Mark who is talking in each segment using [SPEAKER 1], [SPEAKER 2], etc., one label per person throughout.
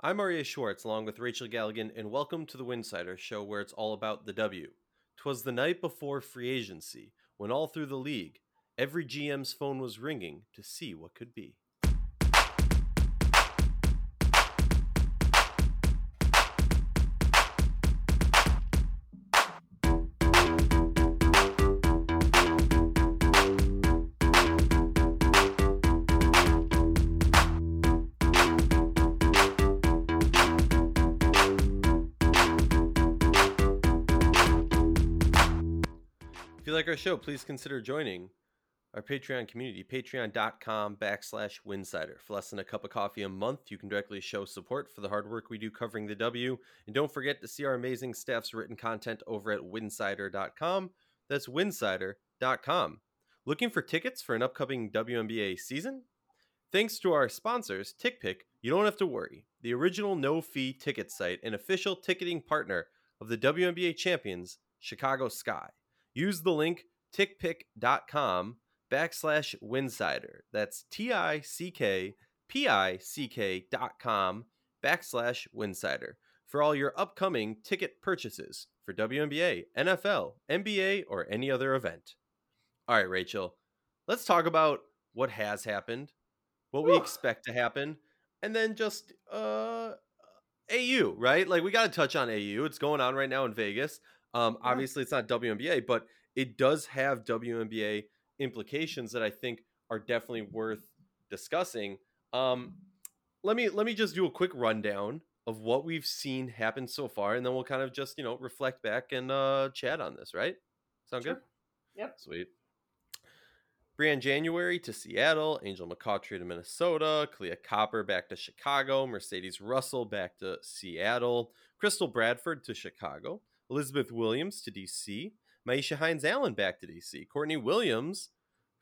[SPEAKER 1] I'm Maria Schwartz along with Rachel Galligan, and welcome to the Winsidr show where it's all about the W. Twas the night before free agency when all through the league, every GM's phone was ringing to see what could be. Like our show, please consider joining our Patreon community, patreon.com backslash winsidr. For less than a cup of coffee a month, you can directly show support for the hard work we do covering the W. And don't forget to see our amazing staff's written content over at winsidr.com. That's winsidr.com. Looking for tickets for an upcoming WNBA season? Thanks to our sponsors, TickPick, you don't have to worry. The original no fee ticket site and official ticketing partner of the WNBA champions, Chicago Sky. Use the link tickpick.com backslash winsidr. That's T I C K P I C K dot com backslash winsidr for all your upcoming ticket purchases for WNBA, NFL, NBA, or any other event. All right, Rachel, let's talk about what has happened, what we expect to happen, and then just uh AU, right? Like we got to touch on AU. It's going on right now in Vegas. Um,
[SPEAKER 2] Yeah.
[SPEAKER 1] obviously, it's not WNBA, but it does have WNBA implications that I think are definitely worth discussing. Um, let me let me just do a quick rundown of what we've seen happen so far, and then we'll kind of just you know reflect back and uh, chat on this. Right? Sound good?
[SPEAKER 2] Sure. Yep.
[SPEAKER 1] Sweet. Briann January to Seattle, Angel McCoughtry to Minnesota, Kahleah Copper back to Chicago, Mercedes Russell back to Seattle, Crystal Bradford to Chicago, Elizabeth Williams to DC, Myisha Hines Allen back to DC, Courtney Williams,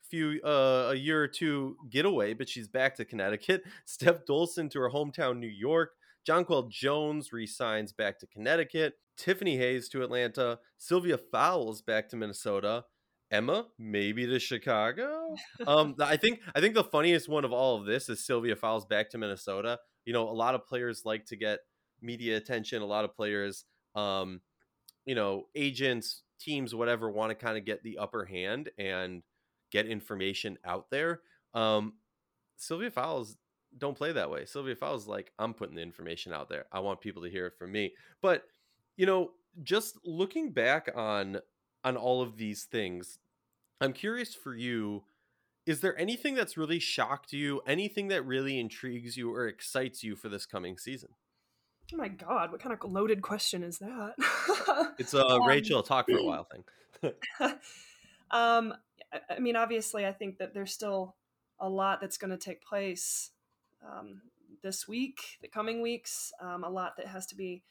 [SPEAKER 1] few uh, a year or two getaway, but she's back to Connecticut. Steph Dolson to her hometown New York. Jonquel Jones resigns back to Connecticut. Tiffany Hayes to Atlanta. Sylvia Fowles back to Minnesota. Emma maybe to Chicago. Um, I think I think the funniest one of all of this is Sylvia Fowles back to Minnesota. You know, a lot of players like to get media attention. A lot of players, um, you know, agents, teams, whatever, want to kind of get the upper hand and get information out there. Um, Sylvia Fowles don't play that way. Sylvia Fowles like, I'm putting the information out there. I want people to hear it from me. But you know, just looking back on on all of these things, I'm curious for you. Is there anything that's really shocked you? Anything that really intrigues you or excites you for this coming season?
[SPEAKER 2] Oh my god, what kind of loaded question is that?
[SPEAKER 1] It's a
[SPEAKER 2] Um,
[SPEAKER 1] Rachel talk for a while thing.
[SPEAKER 2] um, I- mean, obviously, I think that there's still a lot that's going to take place um, this week, the coming weeks. Um, a lot that has to be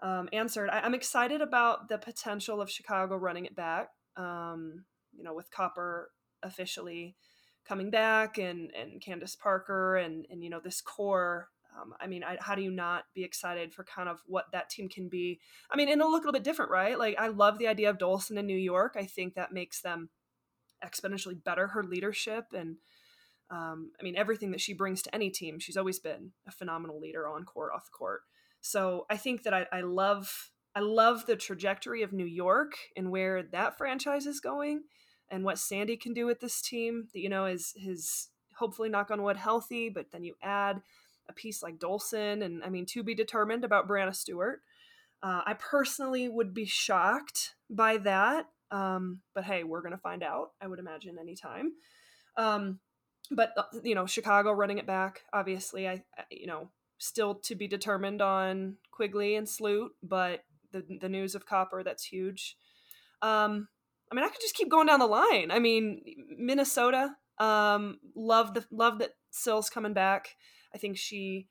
[SPEAKER 2] um, answered. I- I'm excited about the potential of Chicago running it back. Um, you know, with Copper officially coming back, and and Candace Parker, and and you know this core. Um, I mean, I, how do you not be excited for kind of what that team can be? I mean, and it'll look a little bit different, right? Like, I love the idea of Dolson in New York. I think that makes them exponentially better. Her leadership and, um, I mean, everything that she brings to any team. She's always been a phenomenal leader on court, off the court. So I think that I, I love, I love the trajectory of New York and where that franchise is going, and what Sandy can do with this team. That you know is his hopefully knock on wood healthy, but then you add a piece like Dolson, and I mean, to be determined about Breanna Stewart. Uh, I personally would be shocked by that, um, but hey, we're gonna find out. I would imagine anytime. Um, but uh, you know, Chicago running it back. Obviously, I I- you know still to be determined on Quigley and Sloot, but the the news of Copper that's huge. Um, I mean, I could just keep going down the line. I mean, Minnesota. Um, love the love that Sill's coming back. I think she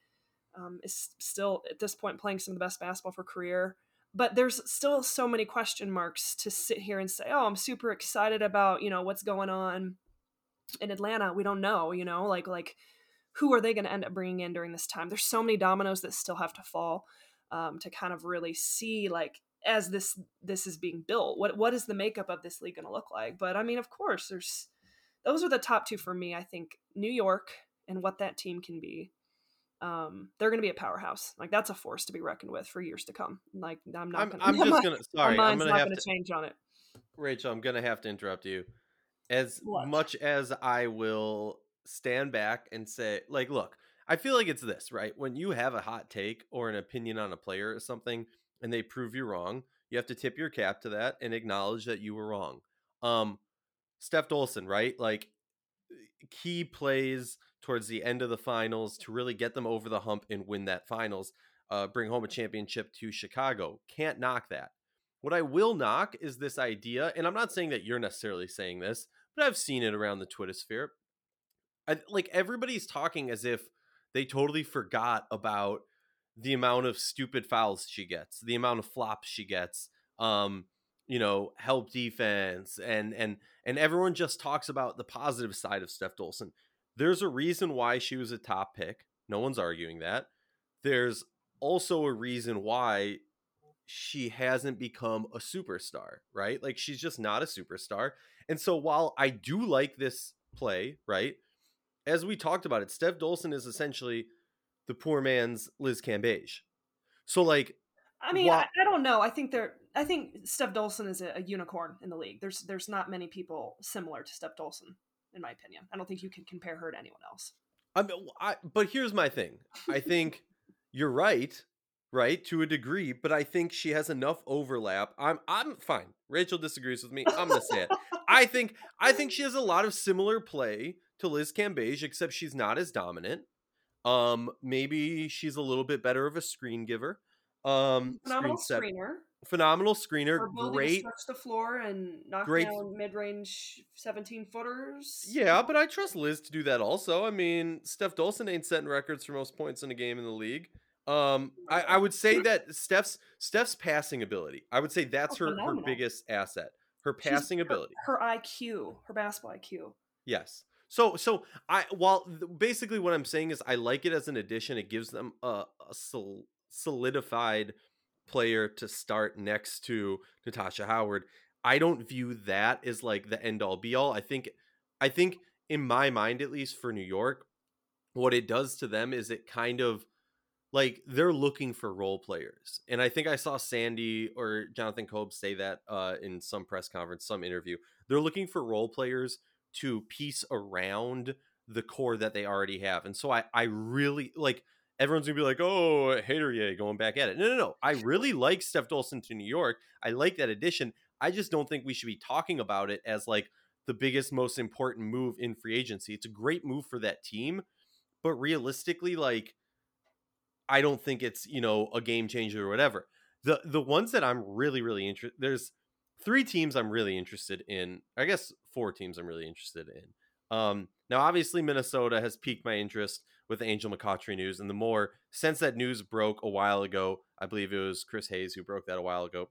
[SPEAKER 2] um, is still at this point playing some of the best basketball for career. But there's still so many question marks to sit here and say, "Oh, I'm super excited about you know what's going on in Atlanta." We don't know, you know, like like who are they going to end up bringing in during this time? There's so many dominoes that still have to fall um, to kind of really see like as this this is being built, what what is the makeup of this league going to look like? But I mean, of course, there's those are the top two for me. I think New York and what that team can be, um, they're going to be a powerhouse. Like that's a force to be reckoned with for years to come. Like I'm not.
[SPEAKER 1] I'm,
[SPEAKER 2] gonna,
[SPEAKER 1] I'm just gonna. Sorry, I'm gonna
[SPEAKER 2] not
[SPEAKER 1] have
[SPEAKER 2] gonna
[SPEAKER 1] to.
[SPEAKER 2] change on it.
[SPEAKER 1] Rachel, I'm gonna have to interrupt you. As
[SPEAKER 2] What?
[SPEAKER 1] much as I will stand back and say, like, look, I feel like it's this, right? When you have a hot take or an opinion on a player or something, and they prove you wrong, you have to tip your cap to that and acknowledge that you were wrong. Um, Steph Dolson, right? Like, key plays towards the end of the finals to really get them over the hump and win that finals, uh, bring home a championship to Chicago. Can't knock that. What I will knock is this idea, and I'm not saying that you're necessarily saying this, but I've seen it around the Twitter sphere. I, like everybody's talking as if they totally forgot about the amount of stupid fouls she gets, the amount of flops she gets, um, you know, help defense, and and and everyone just talks about the positive side of Steph Dolson. There's a reason why she was a top pick. No one's arguing that. There's also a reason why she hasn't become a superstar, right? Like she's just not a superstar. And so while I do like this play, right? As we talked about it, Steph Dolson is essentially the poor man's Liz Cambage. So like
[SPEAKER 2] I mean, I, I don't know. I think they're. I think Steph Dolson is a, a unicorn in the league. There's there's not many people similar to Steph Dolson, in my opinion. I don't think you can compare her to anyone else.
[SPEAKER 1] I mean, I, but here's my thing. I think you're right, right to a degree, but I think she has enough overlap. I'm I'm fine. Rachel disagrees with me. I'm gonna say it. I think I think she has a lot of similar play to Liz Cambage, except she's not as dominant. Um, maybe she's a little bit better of a screen giver. Um,
[SPEAKER 2] Phenomenal
[SPEAKER 1] screen
[SPEAKER 2] screener.
[SPEAKER 1] phenomenal screener,
[SPEAKER 2] Her
[SPEAKER 1] great.
[SPEAKER 2] stretch the floor and knock
[SPEAKER 1] great-
[SPEAKER 2] down mid-range 17 footers.
[SPEAKER 1] Yeah, but I trust Liz to do that also. I mean, Steph Dolson ain't setting records for most points in a game in the league. Um, I, I would say that Steph's Steph's passing ability. I would say that's
[SPEAKER 2] Oh,
[SPEAKER 1] her her biggest asset. Her passing
[SPEAKER 2] her-
[SPEAKER 1] ability.
[SPEAKER 2] her IQ, her basketball IQ.
[SPEAKER 1] Yes. So so I while basically what I'm saying is I like it as an addition. It gives them a, a sol- solidified player to start next to Natasha Howard. I don't view that as like the end all be all. I think I think in my mind at least for New York, what it does to them is it kind of like they're looking for role players. And I think I saw Sandy or Jonathan Kolb say that uh, in some press conference, some interview. They're looking for role players to piece around the core that they already have. And so I, I really like everyone's gonna be like, oh, hater yay, going back at it. No, no, no. I really like Steph Dolson to New York. I like that addition. I just don't think we should be talking about it as like the biggest, most important move in free agency. It's a great move for that team, but realistically, like I don't think it's, you know, a game changer or whatever. The the ones that I'm really, really interested there's three teams I'm really interested in. I guess four teams I'm really interested in. Um, now, obviously, Minnesota has piqued my interest with Angel McCoughtry news, and the more since that news broke a while ago, I believe it was Chris Hayes who broke that a while ago.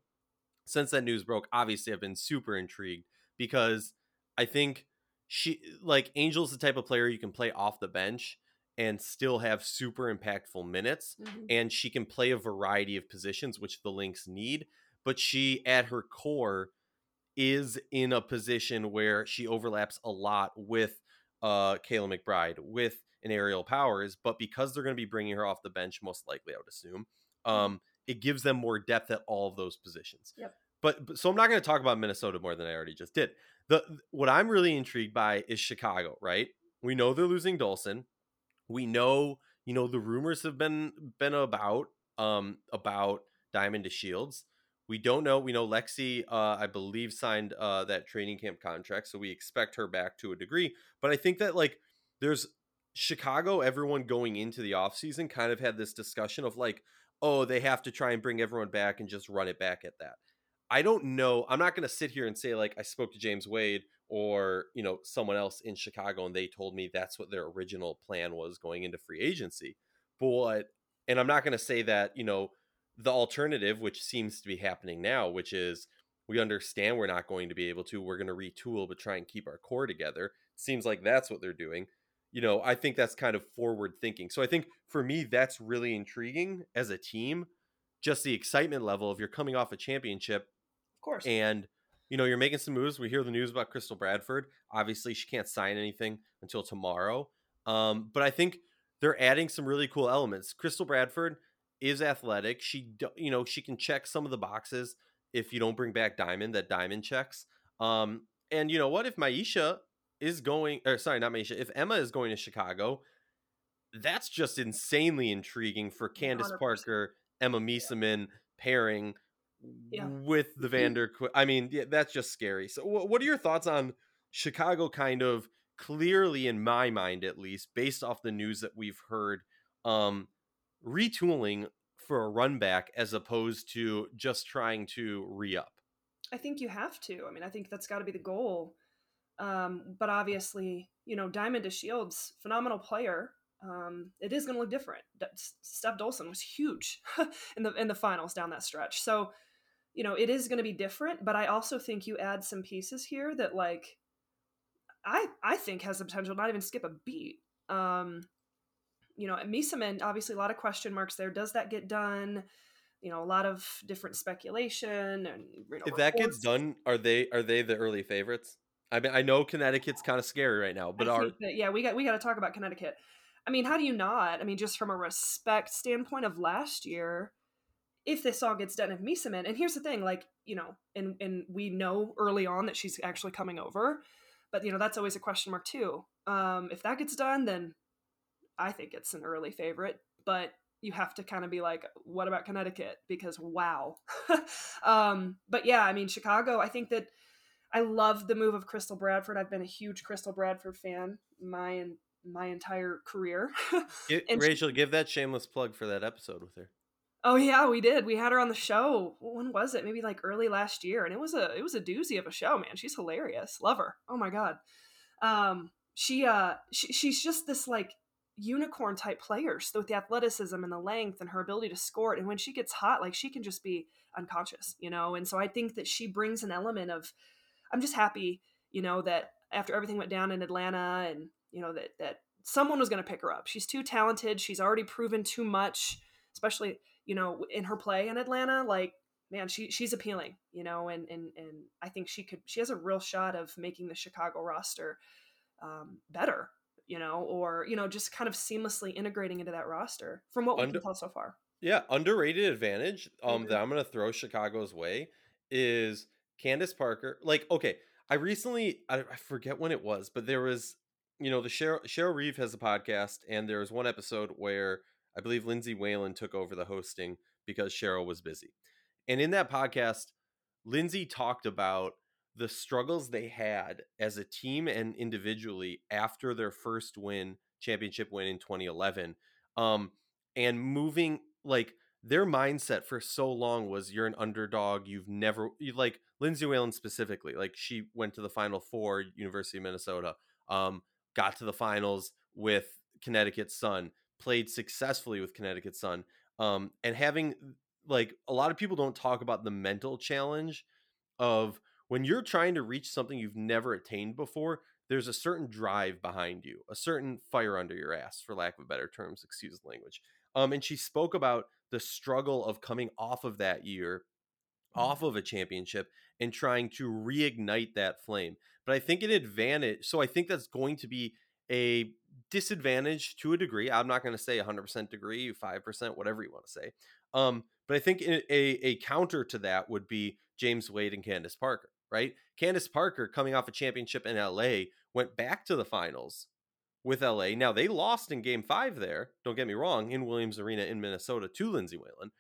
[SPEAKER 1] Since that news broke, obviously, I've been super intrigued because I think she like Angel's the type of player you can play off the bench and still have super impactful minutes
[SPEAKER 2] Mhm.
[SPEAKER 1] and she can play a variety of positions which the Lynx need. But she, at her core, is in a position where she overlaps a lot with uh, Kayla McBride, with an Aerial Powers. But because they're going to be bringing her off the bench, most likely, I would assume, um, it gives them more depth at all of those positions.
[SPEAKER 2] Yep.
[SPEAKER 1] But, but so I'm not going to talk about Minnesota more than I already just did. The what I'm really intrigued by is Chicago. Right? We know they're losing Dolson. We know you know the rumors have been been about um about Diamond DeShields. We don't know. We know Lexi, uh, I believe, signed uh, that training camp contract, so we expect her back to a degree. But I think that like there's Chicago, everyone going into the offseason kind of had this discussion of like, oh, they have to try and bring everyone back and just run it back at that. I don't know. I'm not going to sit here and say like I spoke to James Wade or you know someone else in Chicago and they told me that's what their original plan was going into free agency. But and I'm not going to say that you know the alternative, which seems to be happening now, which is we understand we're not going to be able to. We're going to retool, but try and keep our core together. Seems like that's what they're doing. You know, I think that's kind of forward thinking. So I think for me, that's really intriguing as a team. Just the excitement level of you're coming off a championship
[SPEAKER 2] Of course.
[SPEAKER 1] and you know you're making some moves. We hear the news about Crystal Bradford. Obviously, she can't sign anything until tomorrow. Um, but I think they're adding some really cool elements. Crystal Bradford is athletic. She you know, she can check some of the boxes if you don't bring back Diamond that Diamond checks. Um and you know what if Myisha is going or sorry, not Myisha. if Emma is going to Chicago, that's just insanely intriguing for Candace 100%. Parker, Emma Meesseman pairing yeah. with the Vander. I mean, yeah, that's just scary. So, what are your thoughts on Chicago? Kind of clearly, in my mind, at least, based off the news that we've heard, um, retooling for a run back as opposed to just trying to re up.
[SPEAKER 2] I think you have to. I mean, I think that's got to be the goal. Um, but obviously, you know, Diamond DeShields, phenomenal player um, it is going to look different. Steph Dolson was huge in the in the finals down that stretch. So, you know, it is going to be different. But I also think you add some pieces here that, like, I I think has the potential not even skip a beat. Um, you know, Meesseman, obviously a lot of question marks there. Does that get done? You know, a lot of different speculation and you know,
[SPEAKER 1] if that gets done, are they are they the early favorites? I mean, I know Connecticut's kind of scary right now, but are
[SPEAKER 2] that, yeah, we got we got to talk about Connecticut. I mean, how do you not? I mean, just from a respect standpoint of last year, if this all gets done, if Meesseman, and here's the thing, like, you know, and and we know early on that she's actually coming over, but you know, that's always a question mark too. Um, if that gets done, then I think it's an early favorite, but you have to kind of be like, what about Connecticut? Because wow. um, but yeah, I mean, Chicago, I think that I love the move of Crystal Bradford. I've been a huge Crystal Bradford fan my my entire career.
[SPEAKER 1] Rachel, she, give that shameless plug for that episode with her.
[SPEAKER 2] Oh yeah, we did. We had her on the show. When was it? Maybe like early last year, and it was a it was a doozy of a show, man. She's hilarious. Love her. Oh my god. Um, she uh, she, she's just this like unicorn type players with the athleticism and the length and her ability to score and when she gets hot like she can just be unconscious you know and so i think that she brings an element of i'm just happy you know that after everything went down in atlanta and you know that that someone was going to pick her up. She's too talented. She's already proven too much, especially you know in her play in Atlanta. Like man, she she's appealing, you know, and and and I think she could she has a real shot of making the Chicago roster um, better, you know, or you know just kind of seamlessly integrating into that roster from what we Under- can tell so far.
[SPEAKER 1] Yeah, underrated advantage um mm-hmm. that I'm going to throw Chicago's way is Candace Parker. Like, okay, I recently I, I forget when it was, but there was you know, the Cheryl, Cheryl Reeve has a podcast, and there was one episode where I believe Lindsay Whalen took over the hosting because Cheryl was busy. And in that podcast, Lindsay talked about the struggles they had as a team and individually after their first win, championship win in 2011. Um, and moving like their mindset for so long was you're an underdog. You've never you like Lindsay Whalen specifically, like she went to the final four, University of Minnesota. Um, got to the finals with Connecticut Sun, played successfully with Connecticut Sun, um, and having like a lot of people don't talk about the mental challenge of when you're trying to reach something you've never attained before. There's a certain drive behind you, a certain fire under your ass, for lack of better terms. Excuse the language. Um, and she spoke about the struggle of coming off of that year off of a championship and trying to reignite that flame. But I think an advantage, so I think that's going to be a disadvantage to a degree. I'm not going to say 100% degree, 5%, whatever you want to say. Um, but I think a, a counter to that would be James Wade and Candace Parker, right? Candace Parker, coming off a championship in LA, went back to the finals with LA. Now, they lost in game five there, don't get me wrong, in Williams Arena in Minnesota to Lindsay Whalen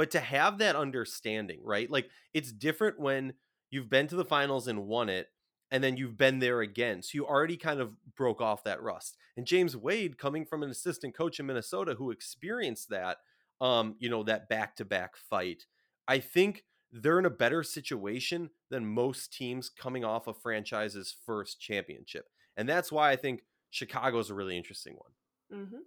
[SPEAKER 1] but to have that understanding, right? Like it's different when you've been to the finals and won it and then you've been there again. So you already kind of broke off that rust. And James Wade coming from an assistant coach in Minnesota who experienced that um, you know, that back-to-back fight. I think they're in a better situation than most teams coming off a franchise's first championship. And that's why I think Chicago's a really interesting one.
[SPEAKER 2] Mm-hmm.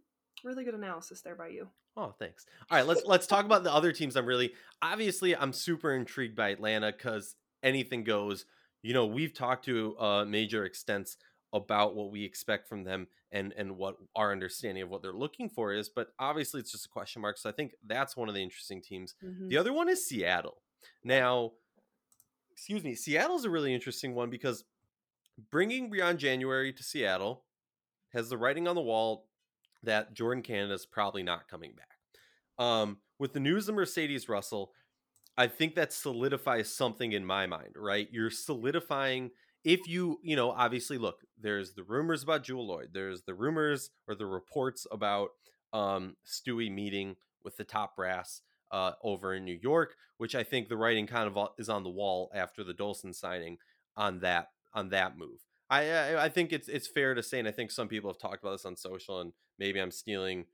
[SPEAKER 2] Really good analysis there by you.
[SPEAKER 1] Oh, thanks. All right, let's let's talk about the other teams. I'm really obviously I'm super intrigued by Atlanta because anything goes. You know, we've talked to uh, major extents about what we expect from them and and what our understanding of what they're looking for is, but obviously it's just a question mark. So I think that's one of the interesting teams. Mm-hmm. The other one is Seattle. Now, excuse me, Seattle's a really interesting one because bringing Briann January to Seattle has the writing on the wall that Jordin Canada's probably not coming back. Um, with the news of Mercedes Russell, I think that solidifies something in my mind, right? You're solidifying if you, you know, obviously look, there's the rumors about Jewell Loyd, there's the rumors or the reports about um Stewie meeting with the top brass uh over in New York, which I think the writing kind of is on the wall after the Dolson signing on that on that move. I, I I think it's it's fair to say, and I think some people have talked about this on social, and maybe I'm stealing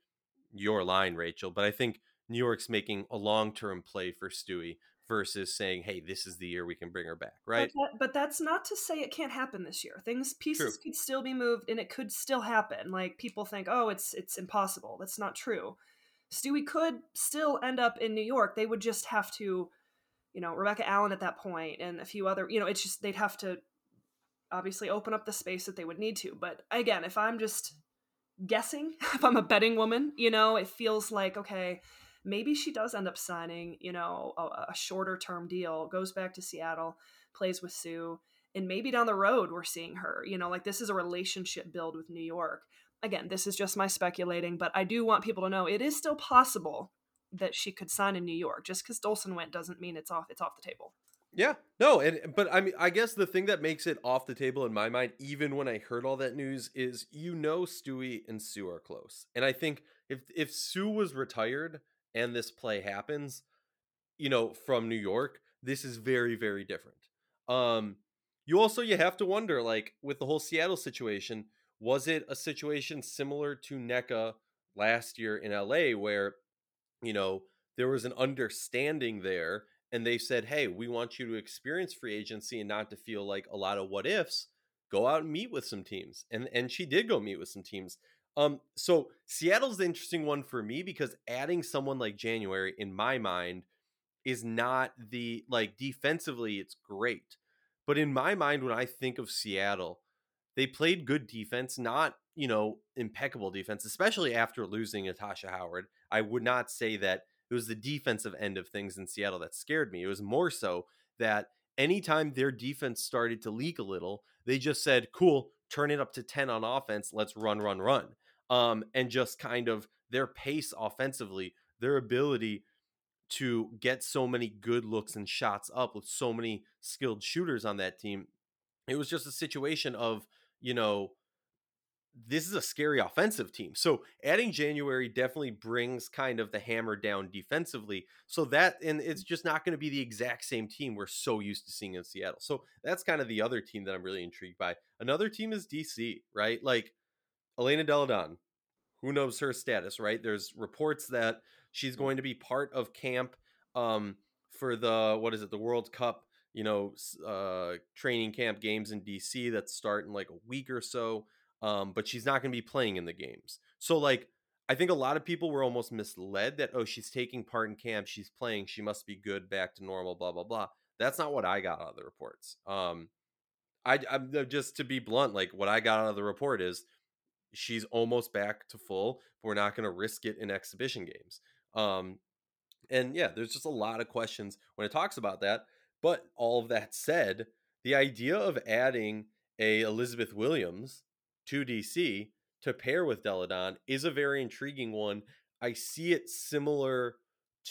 [SPEAKER 1] your line, Rachel, but I think New York's making a long term play for Stewie versus saying, "Hey, this is the year we can bring her back." Right?
[SPEAKER 2] But, that, but that's not to say it can't happen this year. Things pieces True. could still be moved, and it could still happen. Like people think, "Oh, it's it's impossible." That's not true. Stewie could still end up in New York. They would just have to, you know, Rebecca Allen at that point, and a few other. You know, it's just they'd have to obviously open up the space that they would need to. But again, if I'm just guessing, if I'm a betting woman, you know, it feels like okay maybe she does end up signing, you know, a, a shorter term deal, goes back to Seattle, plays with Sue, and maybe down the road we're seeing her. You know, like this is a relationship build with New York. Again, this is just my speculating, but I do want people to know it is still possible that she could sign in New York. Just because Dolson went doesn't mean it's off. It's off the table.
[SPEAKER 1] Yeah, no, and but I mean, I guess the thing that makes it off the table in my mind, even when I heard all that news, is you know Stewie and Sue are close, and I think if if Sue was retired, and this play happens, you know, from New York, this is very, very different. Um, you also you have to wonder, like with the whole Seattle situation, was it a situation similar to Nneka last year in LA where, you know, there was an understanding there and they said, Hey, we want you to experience free agency and not to feel like a lot of what ifs. Go out and meet with some teams. And and she did go meet with some teams. Um, so Seattle's the interesting one for me because adding someone like January, in my mind, is not the like defensively, it's great. But in my mind, when I think of Seattle, they played good defense, not, you know, impeccable defense, especially after losing Natasha Howard. I would not say that it was the defensive end of things in Seattle that scared me. It was more so that anytime their defense started to leak a little, they just said, cool, turn it up to 10 on offense. Let's run, run, run um, and just kind of their pace offensively, their ability to get so many good looks and shots up with so many skilled shooters on that team. It was just a situation of, you know, this is a scary offensive team. So adding January definitely brings kind of the hammer down defensively. So that and it's just not going to be the exact same team we're so used to seeing in Seattle. So that's kind of the other team that I'm really intrigued by. Another team is DC, right? Like Elena Delle Donne, who knows her status, right? There's reports that she's going to be part of camp um, for the what is it, the World Cup, you know, uh, training camp games in DC that start in like a week or so. Um, but she's not going to be playing in the games. So like, I think a lot of people were almost misled that oh, she's taking part in camp, she's playing, she must be good, back to normal, blah blah blah. That's not what I got out of the reports. Um, I, I'm just to be blunt, like what I got out of the report is she's almost back to full. but we're not going to risk it in exhibition games. Um, and yeah, there's just a lot of questions when it talks about that. But all of that said, the idea of adding a Elizabeth Williams to DC to pair with Delle Donne is a very intriguing one. I see it similar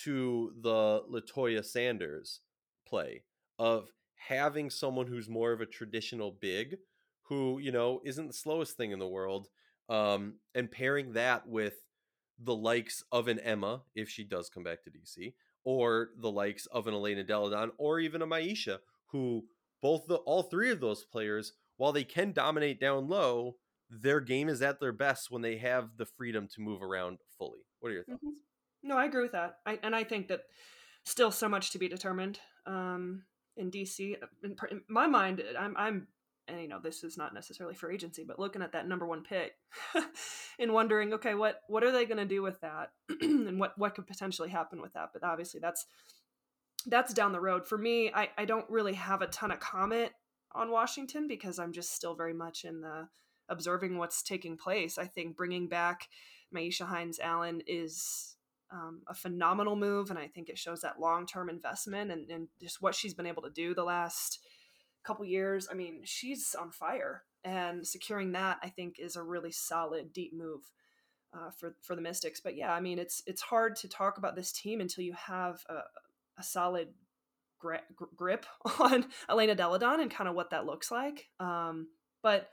[SPEAKER 1] to the Latoya Sanders play of having someone who's more of a traditional big who, you know, isn't the slowest thing in the world um, and pairing that with the likes of an Emma, if she does come back to DC, or the likes of an Elena Delle Donne, or even a Myisha, who both the all three of those players, while they can dominate down low, their game is at their best when they have the freedom to move around fully. What are your thoughts?
[SPEAKER 2] Mm-hmm. No, I agree with that. I, and I think that still so much to be determined um, in DC. In, in my mind, I'm I'm and you know this is not necessarily for agency but looking at that number one pick and wondering okay what what are they going to do with that? And what what could potentially happen with that? But obviously that's that's down the road. For me i i don't really have a ton of comment on washington because i'm just still very much in the observing what's taking place. I think bringing back myisha hines allen is um, a phenomenal move and i think it shows that long-term investment and, and just what she's been able to do the last couple years. I mean, she's on fire, and securing that I think is a really solid deep move. uh, for for the Mystics. But yeah, I mean, it's it's hard to talk about this team until you have a, a solid gra- grip on Elena Delle Donne and kind of what that looks like. Um, but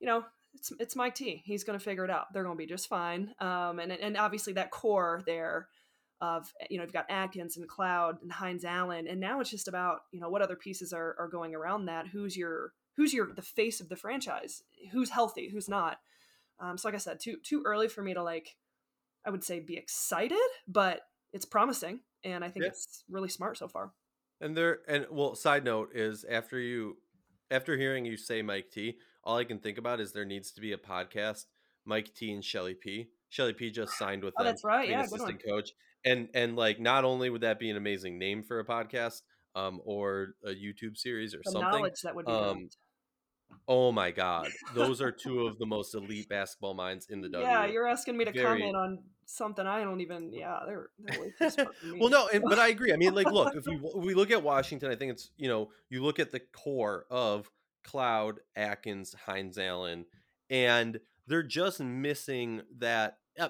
[SPEAKER 2] you know, it's it's Mike T. He's going to figure it out. They're going to be just fine. Um, and and obviously that core there of you know you've got Atkins and Cloud and Hines Allen, and now it's just about you know what other pieces are are going around that. Who's your who's your the face of the franchise? Who's healthy? Who's not? Um, so like I said, too too early for me to like I would say be excited, but it's promising, and I think yeah. it's really smart so far.
[SPEAKER 1] And there, and well, side note is after you, after hearing you say Mike T, all I can think about is there needs to be a podcast, Mike T and Shelly P. Shelly P just signed with
[SPEAKER 2] oh,
[SPEAKER 1] them.
[SPEAKER 2] That's right. Yeah,
[SPEAKER 1] assistant coach. And and like not only would that be an amazing name for a podcast, um, or a YouTube series or
[SPEAKER 2] the
[SPEAKER 1] something.
[SPEAKER 2] Knowledge that would be.
[SPEAKER 1] Um, Oh my god, those are two of the most elite basketball minds in the W.
[SPEAKER 2] Yeah, you're asking me to Very... comment on something I don't even. Yeah, they're they're way
[SPEAKER 1] well, no, and, but I agree. I mean, like, look, if we if we look at Washington, I think it's you know you look at the core of Cloud, Atkins, Hines Allen, and they're just missing that. Uh,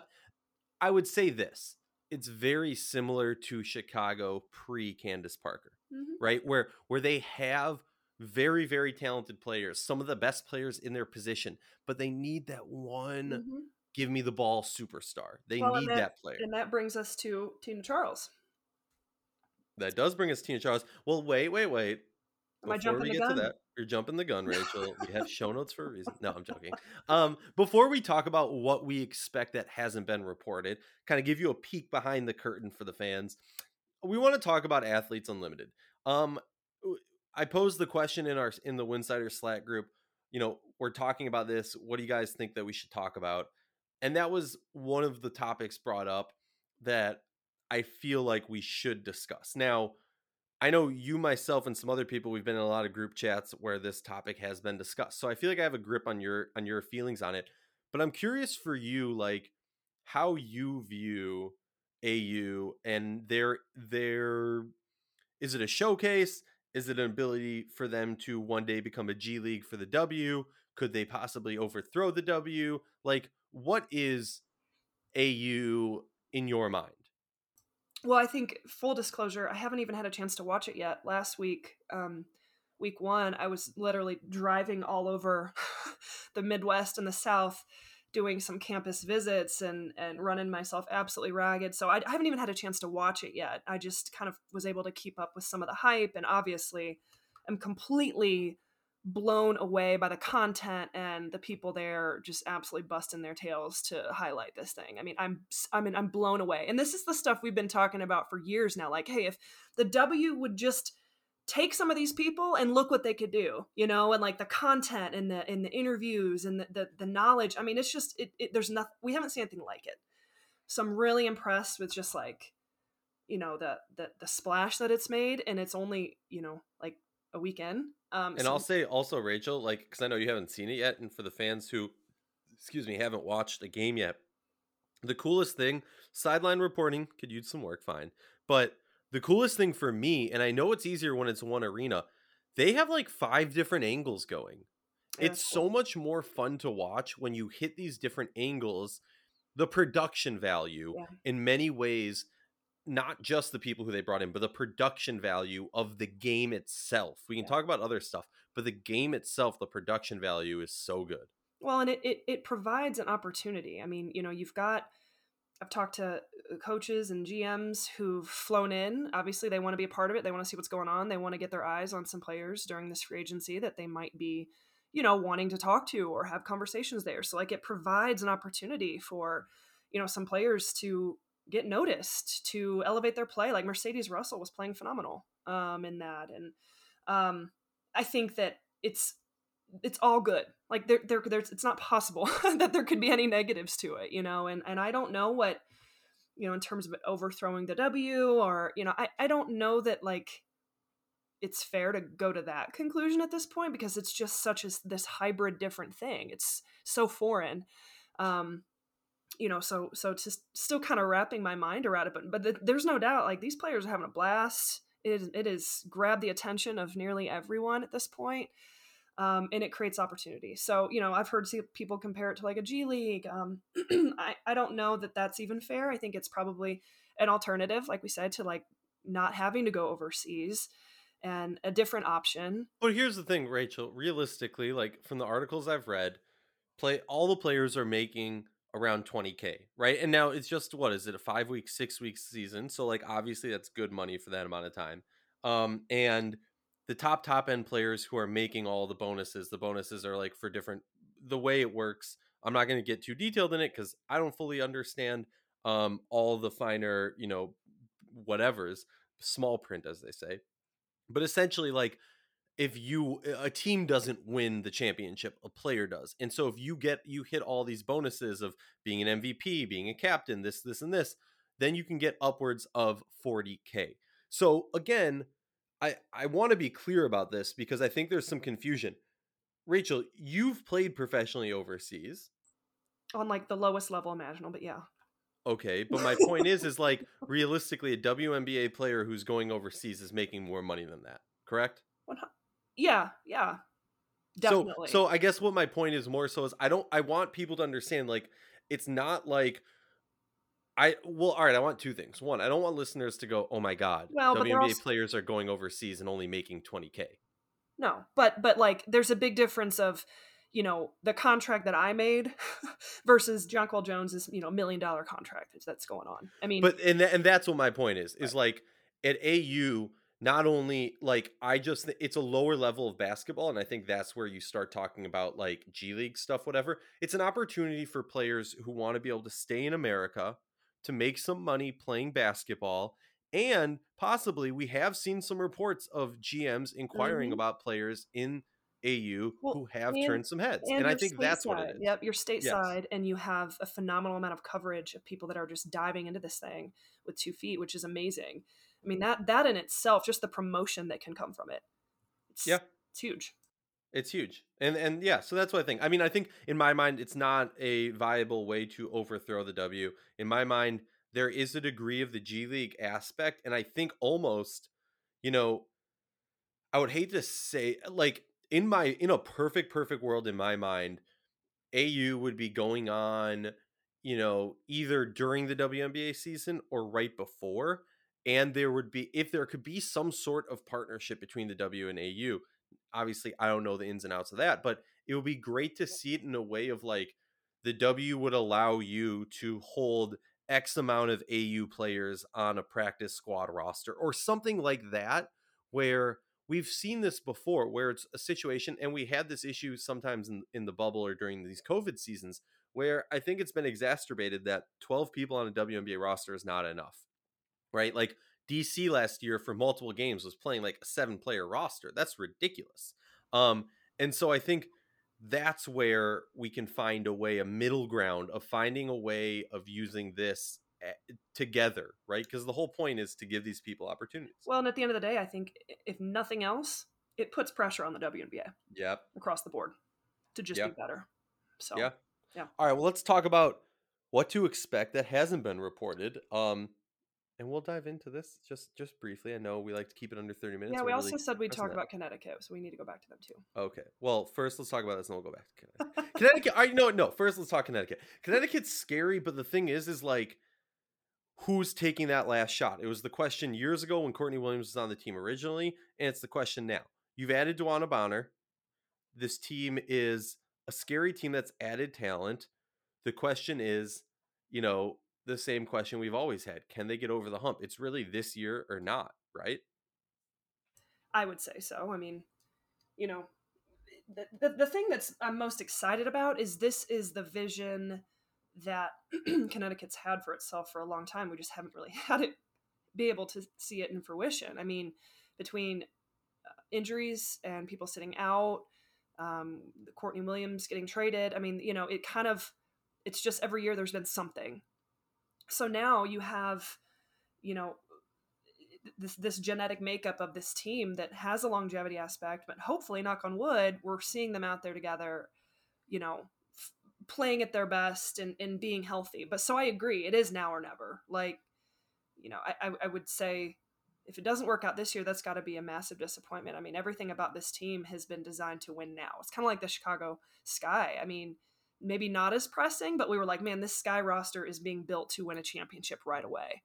[SPEAKER 1] I would say this: it's very similar to Chicago pre Candace Parker, mm-hmm. right? Where where they have very very talented players some of the best players in their position but they need that one mm-hmm. give me the ball superstar they well, need
[SPEAKER 2] that,
[SPEAKER 1] that, player
[SPEAKER 2] and that brings us to tina charles
[SPEAKER 1] that does bring us tina charles well wait wait wait
[SPEAKER 2] Am before we get gun?
[SPEAKER 1] to that you're jumping the gun rachel we have show notes for a reason no i'm joking um before we talk about what we expect that hasn't been reported kind of give you a peek behind the curtain for the fans we want to talk about athletes unlimited um I posed the question in our in the Winsidr Slack group. You know, we're talking about this. What do you guys think that we should talk about? And that was one of the topics brought up that I feel like we should discuss. Now, I know you, myself, and some other people. We've been in a lot of group chats where this topic has been discussed. So I feel like I have a grip on your on your feelings on it. But I'm curious for you, like how you view AU and their their is it a showcase? Is it an ability for them to one day become a G League for the W? Could they possibly overthrow the W? Like, what is AU in your mind?
[SPEAKER 2] Well, I think full disclosure, I haven't even had a chance to watch it yet. Last week, um, week one, I was literally driving all over the Midwest and the South doing some campus visits and and running myself absolutely ragged. So I, I, haven't even had a chance to watch it yet. I just kind of was able to keep up with some of the hype, and obviously, I'm completely blown away by the content and the people there just absolutely busting their tails to highlight this thing. I mean, I'm I mean, I'm blown away. And this is the stuff we've been talking about for years now. Like, hey, if the W would just take some of these people and look what they could do you know and like the content and the in the interviews and the, the, the knowledge i mean it's just it, it, there's nothing we haven't seen anything like it so i'm really impressed with just like you know the the, the splash that it's made and it's only you know like a weekend um
[SPEAKER 1] and so- i'll say also rachel like because i know you haven't seen it yet and for the fans who excuse me haven't watched a game yet the coolest thing sideline reporting could use some work fine but the coolest thing for me, and I know it's easier when it's one arena, they have like five different angles going. Yeah, it's cool. so much more fun to watch when you hit these different angles. The production value, yeah. in many ways, not just the people who they brought in, but the production value of the game itself. We can yeah. talk about other stuff, but the game itself, the production value is so good.
[SPEAKER 2] Well, and it, it, it provides an opportunity. I mean, you know, you've got I've talked to uh, coaches and GMs who've flown in. Obviously, they want to be a part of it. They want to see what's going on. They want to get their eyes on some players during this free agency that they might be, you know, wanting to talk to or have conversations there. So, like, it provides an opportunity for, you know, some players to get noticed, to elevate their play. Like Mercedes Russell was playing phenomenal um, in that, and um, I think that it's it's all good. Like there, there, there's, it's not possible that there could be any negatives to it, you know. And and I don't know what, you know, in terms of overthrowing the W or you know, I I don't know that like it's fair to go to that conclusion at this point because it's just such as this hybrid different thing. It's so foreign. Um, you know, so so just still kind of wrapping my mind around it, but but the, there's no doubt like these players are having a blast. It it is grabbed the attention of nearly everyone at this point. um, and it creates opportunity. So, you know, I've heard people compare it to like a G League. Um, I, I don't know that that's even fair. I think it's probably an alternative, like we said, to like not having to go overseas and a different option.
[SPEAKER 1] But here's the thing, Rachel. Realistically, like from the articles I've read, play all the players are making around 20k, right? And now it's just what is it a five week, six week season? So like obviously that's good money for that amount of time. Um, and the top top end players who are making all the bonuses the bonuses are like for different the way it works i'm not going to get too detailed in it because i don't fully understand um all the finer you know whatever's small print as they say but essentially like if you a team doesn't win the championship a player does and so if you get you hit all these bonuses of being an mvp being a captain this this and this then you can get upwards of 40k so again I, I want to be clear about this because I think there's some confusion. Rachel, you've played professionally overseas.
[SPEAKER 2] On like the lowest level imaginable, but yeah.
[SPEAKER 1] Okay, but my point is is like realistically a WNBA player who's going overseas is making more money than that, correct?
[SPEAKER 2] Yeah, yeah. Definitely.
[SPEAKER 1] So so I guess what my point is more so is I don't I want people to understand like it's not like I well, all right. I want two things. One, I don't want listeners to go, "Oh my god, well, WNBA also... players are going overseas and only making twenty k."
[SPEAKER 2] No, but but like, there's a big difference of, you know, the contract that I made versus Jonquel Jones's, you know, million dollar contract that's going on. I mean,
[SPEAKER 1] but and th- and that's what my point is. Is like at AU, not only like I just it's a lower level of basketball, and I think that's where you start talking about like G League stuff, whatever. It's an opportunity for players who want to be able to stay in America to make some money playing basketball. And possibly we have seen some reports of GMs inquiring mm-hmm. about players in AU well, who have and, turned some heads. And, and I think that's
[SPEAKER 2] side.
[SPEAKER 1] what it is.
[SPEAKER 2] Yep, you're stateside yes. and you have a phenomenal amount of coverage of people that are just diving into this thing with two feet, which is amazing. I mean that that in itself, just the promotion that can come from it. It's, yeah. It's huge.
[SPEAKER 1] It's huge. And and yeah, so that's what I think. I mean, I think in my mind it's not a viable way to overthrow the W. In my mind, there is a degree of the G League aspect and I think almost, you know, I would hate to say like in my in a perfect perfect world in my mind, AU would be going on, you know, either during the WNBA season or right before and there would be if there could be some sort of partnership between the W and AU obviously I don't know the ins and outs of that, but it would be great to see it in a way of like the W would allow you to hold X amount of AU players on a practice squad roster or something like that, where we've seen this before, where it's a situation, and we had this issue sometimes in, in the bubble or during these COVID seasons, where I think it's been exacerbated that 12 people on a WNBA roster is not enough, right? Like DC last year for multiple games was playing like a seven player roster. That's ridiculous. Um, and so I think that's where we can find a way, a middle ground of finding a way of using this eh, together, right? Because the whole point is to give these people opportunities.
[SPEAKER 2] Well, and at the end of the day, I think if nothing else, it puts pressure on the WNBA.
[SPEAKER 1] Yep.
[SPEAKER 2] Across the board to just yep. be better. So
[SPEAKER 1] yeah,
[SPEAKER 2] yeah.
[SPEAKER 1] All right. Well, let's talk about what to expect that hasn't been reported. Um, and we'll dive into this just just briefly. I know we like to keep it under thirty minutes.
[SPEAKER 2] Yeah, we also really said we'd talk about Connecticut, so we need to go back to them too.
[SPEAKER 1] Okay. Well, first let's talk about this, and we'll go back to Connecticut. Connecticut. I know. No, first let's talk Connecticut. Connecticut's scary, but the thing is, is like, who's taking that last shot? It was the question years ago when Courtney Williams was on the team originally, and it's the question now. You've added DeWanna Bonner. This team is a scary team that's added talent. The question is, you know, the same question we've always had can they get over the hump? It's really this year or not right?
[SPEAKER 2] I would say so. I mean you know the, the, the thing that's i'm most excited about is this is the vision that connecticut's had for itself for a long time. We just haven't really had it be able to see it in fruition. I mean between uh, injuries and people sitting out um, courtney williams getting traded i mean you know it kind of it's just every year there's been something so now you have you know this this genetic makeup of this team that has a longevity aspect but hopefully knock on wood we're seeing them out there together you know f- playing at their best and, and being healthy but so i agree it is now or never like you know i, I would say if it doesn't work out this year, that's got to be a massive disappointment. I mean, everything about this team has been designed to win now. It's kind of like the Chicago Sky. I mean, maybe not as pressing, but we were like, man, this Sky roster is being built to win a championship right away.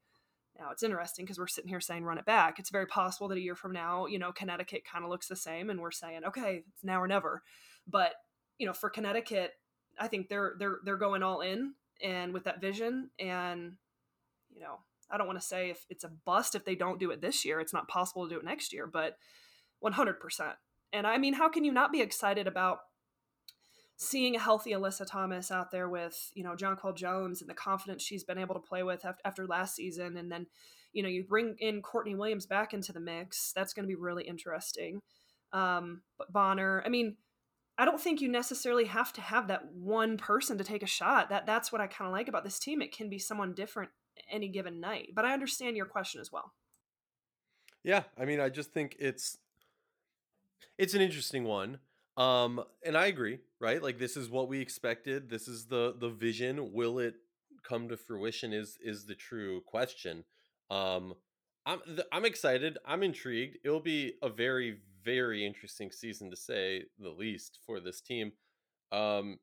[SPEAKER 2] Now it's interesting because we're sitting here saying run it back. It's very possible that a year from now, you know, Connecticut kind of looks the same, and we're saying, okay, it's now or never. But you know, for Connecticut, I think they're they're they're going all in and with that vision, and you know, I don't want to say if it's a bust if they don't do it this year. It's not possible to do it next year, but 100%. And I mean, how can you not be excited about seeing a healthy Alyssa Thomas out there with, you know, John Jonquel Jones and the confidence she's been able to play with after last season. And then, you know, you bring in Courtney Williams back into the mix. That's going to be really interesting. Um, but Bonner, I mean, I don't think you necessarily have to have that one person to take a shot. That that's what I kind of like about this team. It can be someone different any given night. But I understand your question as well.
[SPEAKER 1] Yeah, I mean, I just think it's it's an interesting one. Um, and I agree, right? Like this is what we expected. This is the the vision. Will it come to fruition? Is is the true question. Um, I'm I'm excited. I'm intrigued. It'll be a very very interesting season to say the least for this team. Um,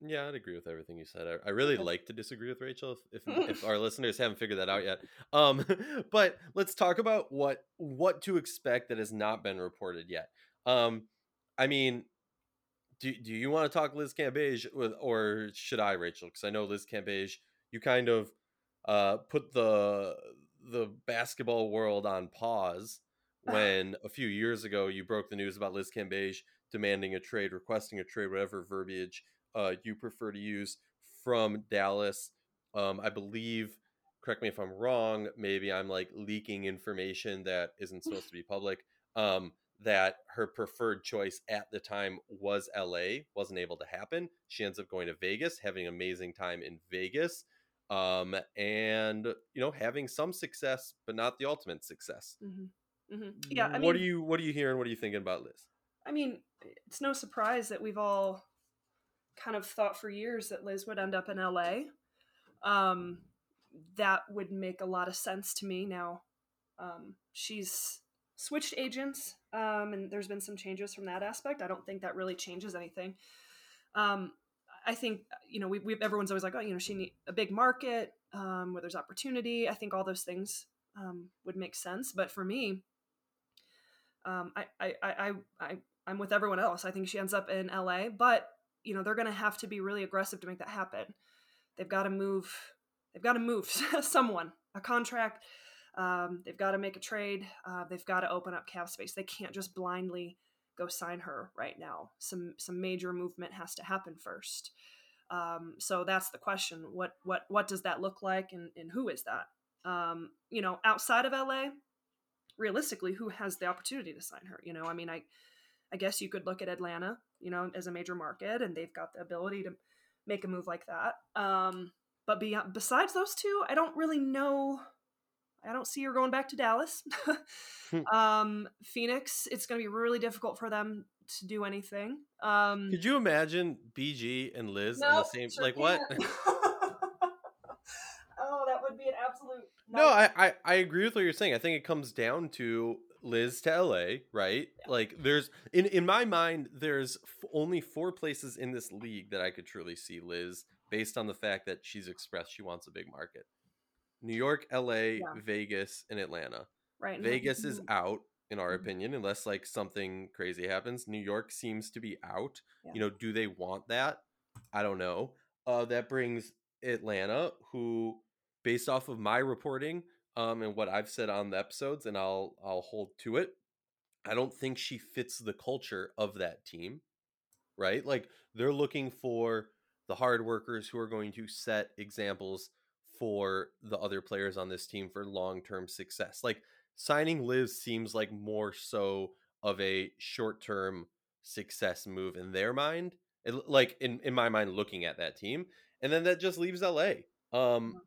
[SPEAKER 1] yeah, I'd agree with everything you said. I, I really like to disagree with Rachel if, if, if our listeners haven't figured that out yet. Um, but let's talk about what what to expect that has not been reported yet. Um, I mean, do do you want to talk Liz Cambage with, or should I, Rachel? Because I know Liz Cambage, you kind of uh, put the the basketball world on pause when a few years ago you broke the news about Liz Cambage demanding a trade, requesting a trade, whatever verbiage uh, you prefer to use from Dallas. Um, I believe, correct me if I'm wrong, maybe I'm like leaking information that isn't supposed to be public. Um, that her preferred choice at the time was LA, wasn't able to happen. She ends up going to Vegas, having an amazing time in Vegas, um, and you know having some success, but not the ultimate success.
[SPEAKER 2] Mm-hmm. Mm-hmm. Yeah, I
[SPEAKER 1] mean, what are you what are you hearing? What are you thinking about Liz?
[SPEAKER 2] I mean, it's no surprise that we've all kind of thought for years that Liz would end up in LA. Um, that would make a lot of sense to me now. Um, she's switched agents, um, and there's been some changes from that aspect. I don't think that really changes anything. Um, I think you know we, we everyone's always like, oh, you know, she need a big market um, where there's opportunity. I think all those things um, would make sense. But for me, um, I, I, I, I, I'm with everyone else. I think she ends up in LA, but you know they're going to have to be really aggressive to make that happen. They've got to move. They've got to move someone a contract. Um, they've got to make a trade. Uh, they've got to open up cap space. They can't just blindly go sign her right now. Some some major movement has to happen first. Um, so that's the question. What what what does that look like, and, and who is that? Um, you know, outside of LA, realistically, who has the opportunity to sign her? You know, I mean, I I guess you could look at Atlanta, you know, as a major market, and they've got the ability to make a move like that. Um, but beyond, besides those two, I don't really know. I don't see her going back to Dallas. Hmm. um, Phoenix, it's going to be really difficult for them to do anything. Um,
[SPEAKER 1] Could you imagine BG and Liz no, on the same? Sure like what?
[SPEAKER 2] oh, that would be an absolute.
[SPEAKER 1] No, I, I I agree with what you're saying. I think it comes down to Liz to LA, right? Yeah. Like there's in in my mind there's f- only four places in this league that I could truly see Liz based on the fact that she's expressed she wants a big market. New York, LA, yeah. Vegas, and Atlanta.
[SPEAKER 2] Right.
[SPEAKER 1] Vegas mm-hmm. is out in our mm-hmm. opinion unless like something crazy happens. New York seems to be out. Yeah. You know, do they want that? I don't know. Uh that brings Atlanta who based off of my reporting um, and what I've said on the episodes, and I'll I'll hold to it. I don't think she fits the culture of that team, right? Like they're looking for the hard workers who are going to set examples for the other players on this team for long term success. Like signing Liz seems like more so of a short term success move in their mind. It, like in in my mind, looking at that team, and then that just leaves LA. Um,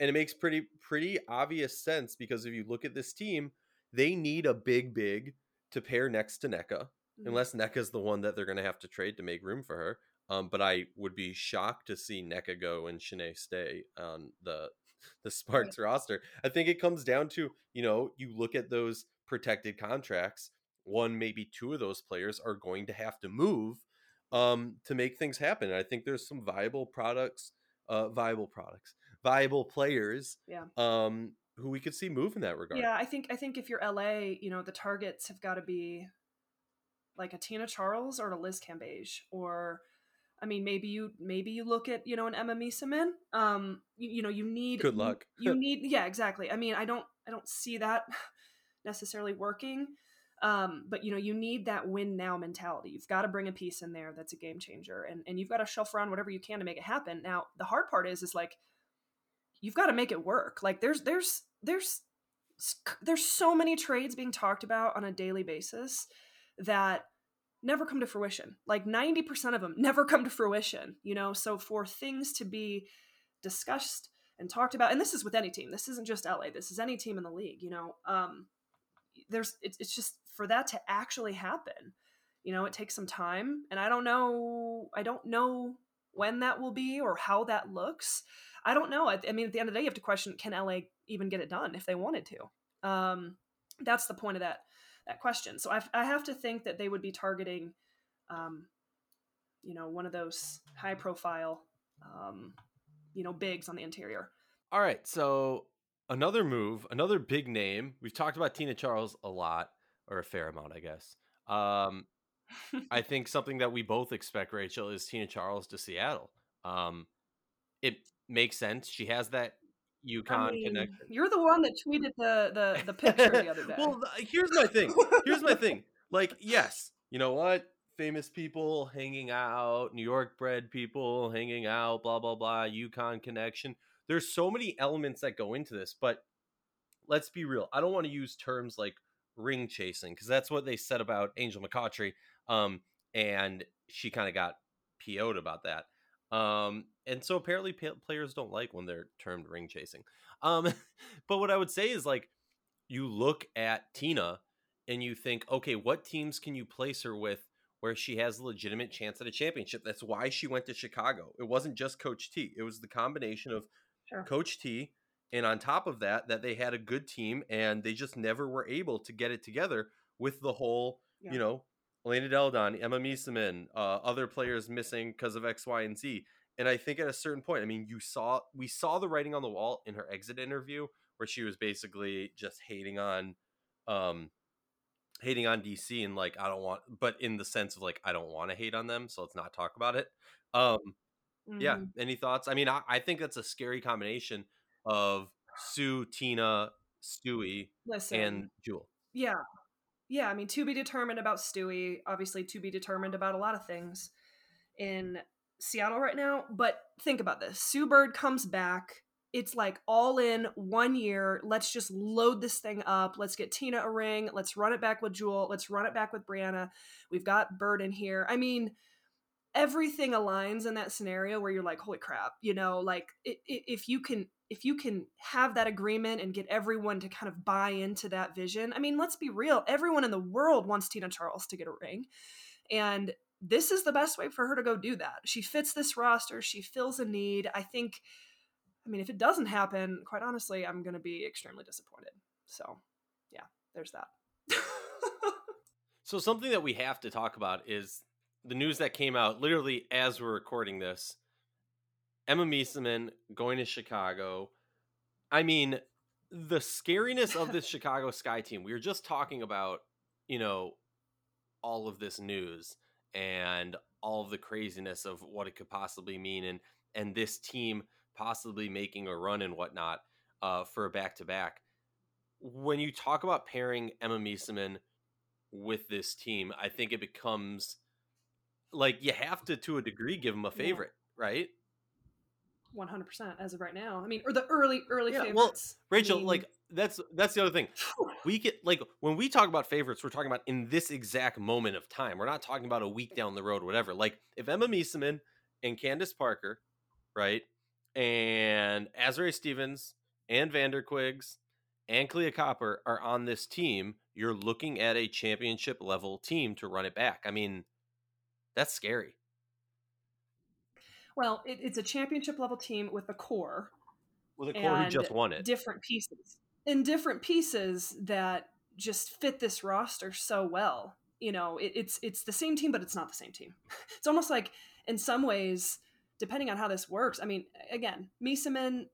[SPEAKER 1] and it makes pretty pretty obvious sense because if you look at this team, they need a big big to pair next to Nneka, mm-hmm. unless Nneka's the one that they're going to have to trade to make room for her. Um, but I would be shocked to see Nneka go and Chiney stay on the the Sparks right. roster. I think it comes down to, you know, you look at those protected contracts, one, maybe two of those players are going to have to move um, to make things happen. And I think there's some viable products, uh, viable products, viable players
[SPEAKER 2] yeah.
[SPEAKER 1] um, who we could see move in that regard.
[SPEAKER 2] Yeah, I think I think if you're LA, you know, the targets have got to be like a Tina Charles or a Liz Cambage or I mean, maybe you maybe you look at you know an Emma Meesseman. Um, you, you know, you need
[SPEAKER 1] good luck.
[SPEAKER 2] you need yeah, exactly. I mean, I don't I don't see that necessarily working. Um, but you know, you need that win now mentality. You've got to bring a piece in there that's a game changer, and and you've got to shelf around whatever you can to make it happen. Now, the hard part is is like you've got to make it work. Like there's there's there's there's so many trades being talked about on a daily basis that never come to fruition. Like 90% of them never come to fruition, you know? So for things to be discussed and talked about, and this is with any team, this isn't just LA, this is any team in the league, you know? Um, there's, it's, just for that to actually happen, you know, it takes some time. And I don't know, I don't know when that will be or how that looks. I don't know. I, I mean, at the end of the day, you have to question can LA even get it done if they wanted to? Um, that's the point of that that question. So I, I have to think that they would be targeting, um, you know, one of those high profile, um, you know, bigs on the interior.
[SPEAKER 1] All right. So another move, another big name. We've talked about Tina Charles a lot, or a fair amount, I guess. Um, I think something that we both expect, Rachel, is Tina Charles to Seattle. Um, it makes sense. She has that UConn I mean, connection.
[SPEAKER 2] You're the one that tweeted the the, the picture the other day.
[SPEAKER 1] well, here's my thing. Here's my thing. Like, yes, you know what? Famous people hanging out, New York bred people hanging out, blah blah blah, UConn connection. There's so many elements that go into this, but let's be real. I don't want to use terms like ring chasing because that's what they said about Angel McCoughtry. Um, and she kind of got PO'd about that. Um, and so apparently p- players don't like when they're termed ring chasing. Um, but what I would say is like you look at Tina and you think, okay, what teams can you place her with where she has a legitimate chance at a championship? That's why she went to Chicago. It wasn't just Coach T. It was the combination of sure. Coach T and on top of that, that they had a good team and they just never were able to get it together with the whole, yeah. you know, Elena Delle Donne, Emma Meesseman, uh, other players missing because of X, Y, and Z. And I think at a certain point, I mean, you saw we saw the writing on the wall in her exit interview where she was basically just hating on um hating on DC and like I don't want but in the sense of like I don't want to hate on them, so let's not talk about it. Um mm-hmm. yeah, any thoughts? I mean, I, I think that's a scary combination of Sue, Tina, Stewie, Listen, and Jewell.
[SPEAKER 2] Yeah. Yeah, I mean, to be determined about Stewie, obviously to be determined about a lot of things in Seattle right now. But think about this Sue Bird comes back. It's like all in one year. Let's just load this thing up. Let's get Tina a ring. Let's run it back with Jewell. Let's run it back with Breanna. We've got Bird in here. I mean, everything aligns in that scenario where you're like, holy crap, you know, like if you can if you can have that agreement and get everyone to kind of buy into that vision, I mean, let's be real. Everyone in the world wants Tina Charles to get a ring. And this is the best way for her to go do that. She fits this roster, she fills a need. I think, I mean, if it doesn't happen, quite honestly, I'm going to be extremely disappointed. So, yeah, there's that.
[SPEAKER 1] so, something that we have to talk about is the news that came out literally as we're recording this Emma Meesseman going to Chicago. I mean, the scariness of this Chicago Sky team. We were just talking about, you know, all of this news and all of the craziness of what it could possibly mean and and this team possibly making a run and whatnot uh, for a back to back. When you talk about pairing Emma Meesseman with this team, I think it becomes like you have to, to a degree, give them a favorite, yeah. right?
[SPEAKER 2] 100% as of right now. I mean, or the early early yeah, favorites.
[SPEAKER 1] Well, Rachel, I mean, like that's that's the other thing. We get like when we talk about favorites, we're talking about in this exact moment of time. We're not talking about a week down the road, or whatever. Like if Emma Meesseman and Candace Parker, right, and Azurá Stevens and Vanderquigs and Kahleah Copper are on this team, you're looking at a championship level team to run it back. I mean, that's scary.
[SPEAKER 2] Well, it, it's a championship level team with a core,
[SPEAKER 1] With a core who just won it.
[SPEAKER 2] Different pieces. In different pieces that just fit this roster so well. You know, it, it's it's the same team, but it's not the same team. It's almost like in some ways, depending on how this works. I mean, again, Meesseman,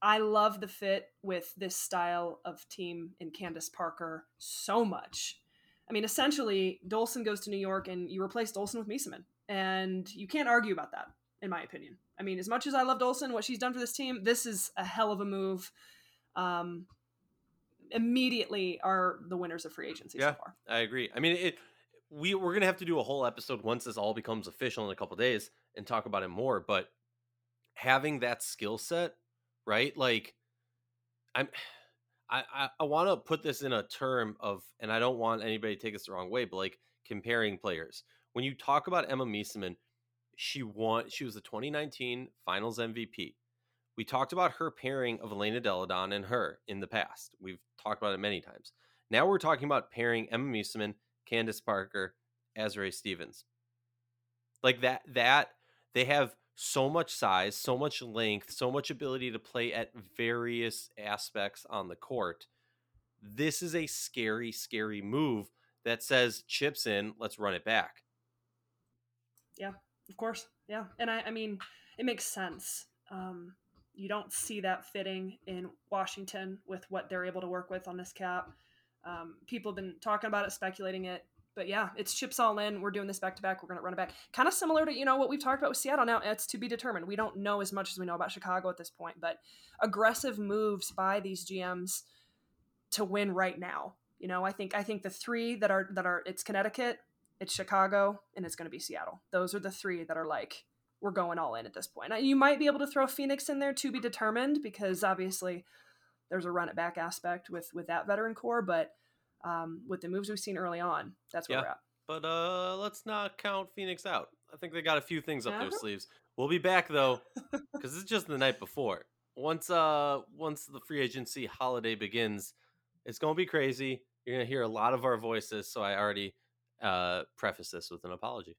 [SPEAKER 2] I love the fit with this style of team in Candace Parker so much. I mean, essentially, Dolson goes to New York and you replace Dolson with Meesseman. And you can't argue about that, in my opinion. I mean, as much as I love Dolson, what she's done for this team, this is a hell of a move. Um, immediately are the winners of free agency
[SPEAKER 1] yeah,
[SPEAKER 2] so far.
[SPEAKER 1] I agree. I mean, it we we're gonna have to do a whole episode once this all becomes official in a couple days and talk about it more. But having that skill set, right? Like, I'm. I, I, I want to put this in a term of, and I don't want anybody to take this the wrong way, but like comparing players. When you talk about Emma Meesseman, she won. She was the 2019 Finals MVP. We talked about her pairing of Elena Delle Donne and her in the past. We've talked about it many times. Now we're talking about pairing Emma Meesseman, Candace Parker, Azurá Stevens. Like that, that they have so much size, so much length, so much ability to play at various aspects on the court. This is a scary, scary move that says chips in, let's run it back.
[SPEAKER 2] Yeah, of course. Yeah. And I, I mean, it makes sense. Um, you don't see that fitting in Washington with what they're able to work with on this cap. Um, people have been talking about it, speculating it, but yeah, it's chips all in. We're doing this back to back. We're going to run it back. Kind of similar to you know what we've talked about with Seattle. Now it's to be determined. We don't know as much as we know about Chicago at this point, but aggressive moves by these GMs to win right now. You know, I think I think the three that are that are it's Connecticut, it's Chicago, and it's going to be Seattle. Those are the three that are like we're going all in at this point. You might be able to throw Phoenix in there to be determined because obviously there's a run it back aspect with with that veteran core, but um, with the moves we've seen early on, that's where yeah, we're at.
[SPEAKER 1] But uh, let's not count Phoenix out. I think they got a few things up uh-huh. their sleeves. We'll be back though, because it's just the night before. Once uh once the free agency holiday begins, it's gonna be crazy. You're gonna hear a lot of our voices, so I already uh preface this with an apology.